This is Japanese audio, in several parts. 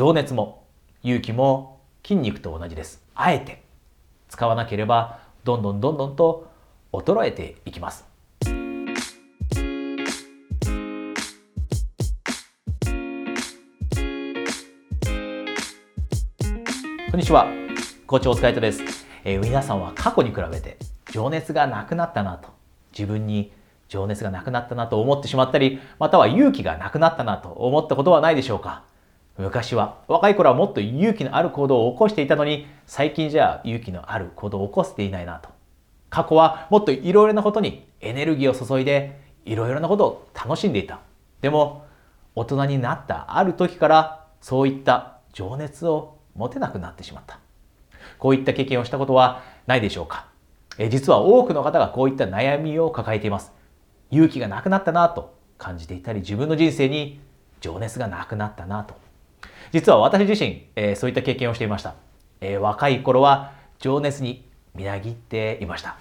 情熱も勇気も筋肉と同じです。あえて使わなければどんどんどんどんと衰えていきます。こんにちは。校長お疲れ様です。えー、皆さんは過去に比べて情熱がなくなったなと、自分に情熱がなくなったなと思ってしまったり、または勇気がなくなったなと思ったことはないでしょうか？昔は、若い頃はもっと勇気のある行動を起こしていたのに、最近じゃ勇気のある行動を起こせていないなと。過去はもっといろいろなことにエネルギーを注いで、いろいろなことを楽しんでいた。でも、大人になったある時から、そういった情熱を持てなくなってしまった。こういった経験をしたことはないでしょうかえ実は多くの方がこういった悩みを抱えています。勇気がなくなったなと感じていたり、自分の人生に情熱がなくなったなと。実は私自身、えー、そういった経験をしていました。えー、若い頃は情熱にみなぎっていました。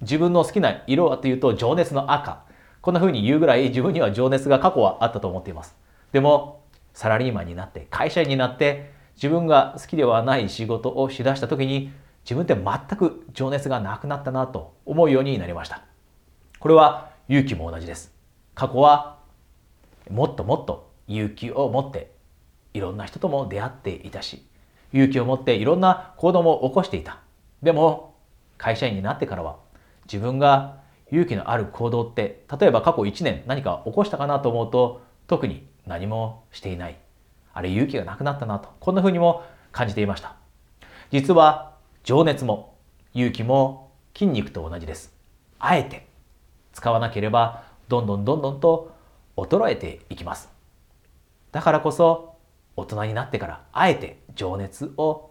自分の好きな色はというと情熱の赤。こんな風に言うぐらい自分には情熱が過去はあったと思っています。でも、サラリーマンになって、会社員になって、自分が好きではない仕事をしだした時に自分って全く情熱がなくなったなと思うようになりました。これは勇気も同じです。過去はもっともっと勇気を持っていろんな人とも出会っていたし勇気を持っていろんな行動も起こしていた。でも会社員になってからは自分が勇気のある行動って例えば過去1年何か起こしたかなと思うと特に何もしていないあれ勇気がなくなったなと、こんな風にも感じていました。実は情熱も勇気も筋肉と同じです。あえて使わなければどんどんどんどんと衰えていきます。だからこそ大人になってからあえて情熱を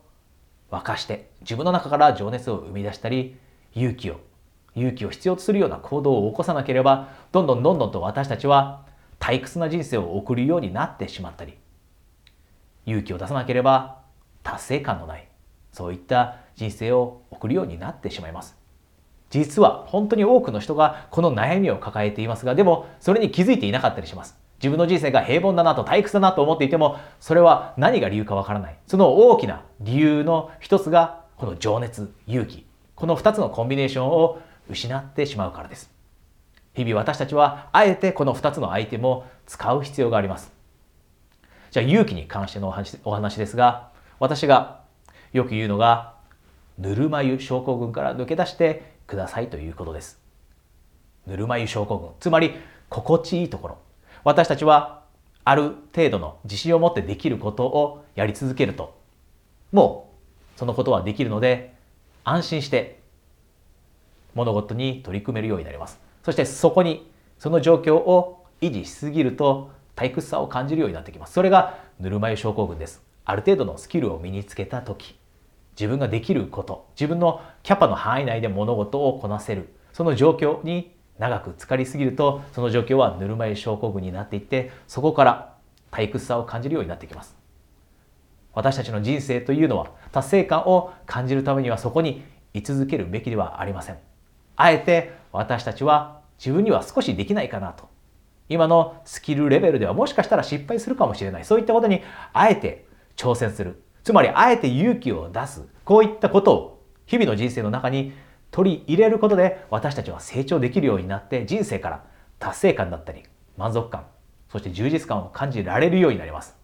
沸かして自分の中から情熱を生み出したり勇気を勇気を必要とするような行動を起こさなければどんどんどんどんと私たちは退屈な人生を送るようになってしまったり勇気を出さなければ達成感のないそういった人生を送るようになってしまいます。実は本当に多くの人がこの悩みを抱えていますがでもそれに気づいていなかったりします。自分の人生が平凡だなと退屈だなと思っていてもそれは何が理由かわからないその大きな理由の一つがこの情熱勇気この2つのコンビネーションを失ってしまうからです日々私たちはあえてこの2つのアイテムを使う必要がありますじゃあ勇気に関してのお話お話ですが、私がよく言うのが、ぬるま湯症候群から抜け出してくださいということです。ぬるま湯症候群。つまり、心地いいところ。私たちは、ある程度の自信を持ってできることをやり続けると、もう、そのことはできるので、安心して物事に取り組めるようになります。そしてそこに、その状況を維持しすぎると、退屈さを感じるようになってきます。それがぬるま湯症候群です。ある程度のスキルを身につけた時、自分ができること、自分のキャパの範囲内で物事をこなせる、その状況に長く浸かりすぎると、その状況はぬるま湯症候群になっていって、そこから退屈さを感じるようになってきます。私たちの人生というのは達成感を感じるためにはそこに居続けるべきではありません。あえて私たちは自分には少しできないかなと今のスキルレベルではもしかしたら失敗するかもしれない。そういったことにあえて挑戦する。つまりあえて勇気を出す。こういったことを日々の人生の中に取り入れることで私たちは成長できるようになって人生から達成感だったり満足感、そして充実感を感じられるようになります。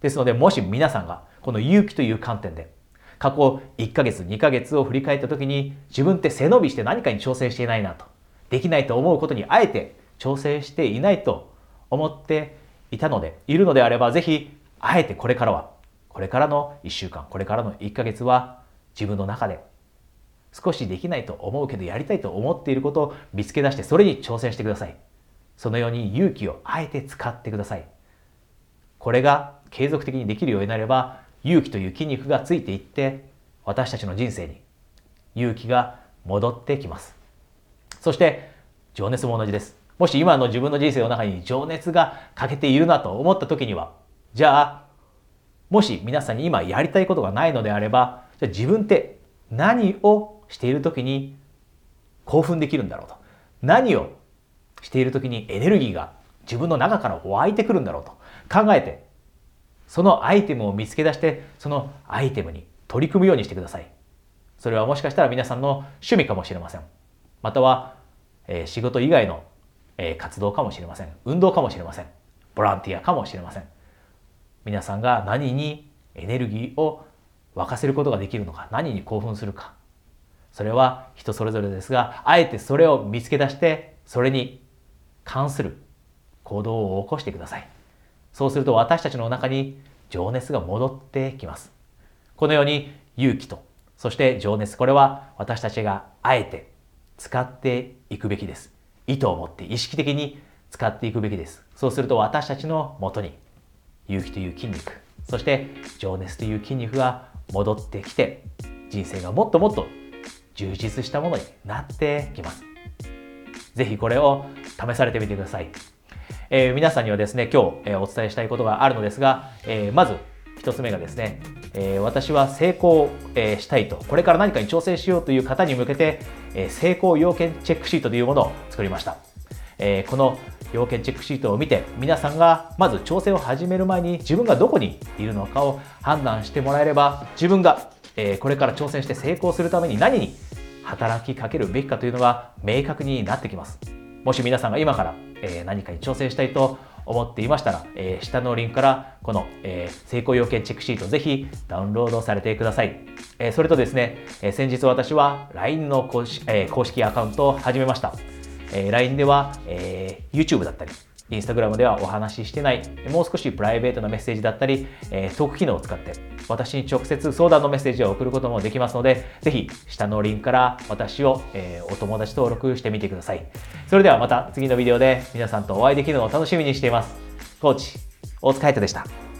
ですのでもし皆さんがこの勇気という観点で過去1ヶ月2ヶ月を振り返った時に自分って背伸びして何かに挑戦していないなとできないと思うことにあえて調整していないと思っていたので、いるのであれば、ぜひ、あえてこれからは、これからの1週間、これからの1ヶ月は、自分の中で、少しできないと思うけど、やりたいと思っていることを見つけ出して、それに挑戦してください。そのように勇気をあえて使ってください。これが継続的にできるようになれば、勇気という筋肉がついていって、私たちの人生に勇気が戻ってきます。そして、情熱も同じです。もし今の自分の人生の中に情熱が欠けているなと思った時には、じゃあ、もし皆さんに今やりたいことがないのであれば、じゃあ自分って何をしている時に興奮できるんだろうと。何をしている時にエネルギーが自分の中から湧いてくるんだろうと。考えてそのアイテムを見つけ出してそのアイテムに取り組むようにしてください。それはもしかしたら皆さんの趣味かもしれません。または、え、仕事以外の、え、活動かもしれません。運動かもしれません。ボランティアかもしれません。皆さんが何にエネルギーを沸かせることができるのか何に興奮するか。それは人それぞれですがあえてそれを見つけ出してそれに関する行動を起こしてください。そうすると私たちの中に情熱が戻ってきます。このように勇気とそして情熱これは私たちがあえて使っていくべきです。意図を持って意識的に使っていくべきです。そうすると私たちのもとに勇気という筋肉そして情熱という筋肉が戻ってきて人生がもっともっと充実したものになってきます。ぜひこれを試されてみてください、えー、皆さんにはですね今日、えー、お伝えしたいことがあるのですが、えー、まず1つ目がですね、え私は成功、えしたいとこれから何かに挑戦しようという方に向けて、え成功要件チェックシートというものを作りました、えこの要件チェックシートを見て皆さんがまず挑戦を始める前に自分がどこにいるのかを判断してもらえれば自分が、えこれから挑戦して成功するために何に働きかけるべきかというのが明確になってきます。もし皆さんが今から、え何かに挑戦したいと思っていましたら、え下のリンクからこの、え成功要件チェックシートぜひダウンロードされてください。えそれとですね、え先日私は LINE の公式,、え公式アカウントを始めました。え LINE では、え YouTube だったり、インスタグラムではお話ししてない、もう少しプライベートなメッセージだったり、えトーク機能を使って、私に直接相談のメッセージを送ることもできますので、ぜひ下のリンクから私を、えお友達登録してみてください。それではまた次のビデオで皆さんとお会いできるのを楽しみにしています。コーチ、大塚海人でした。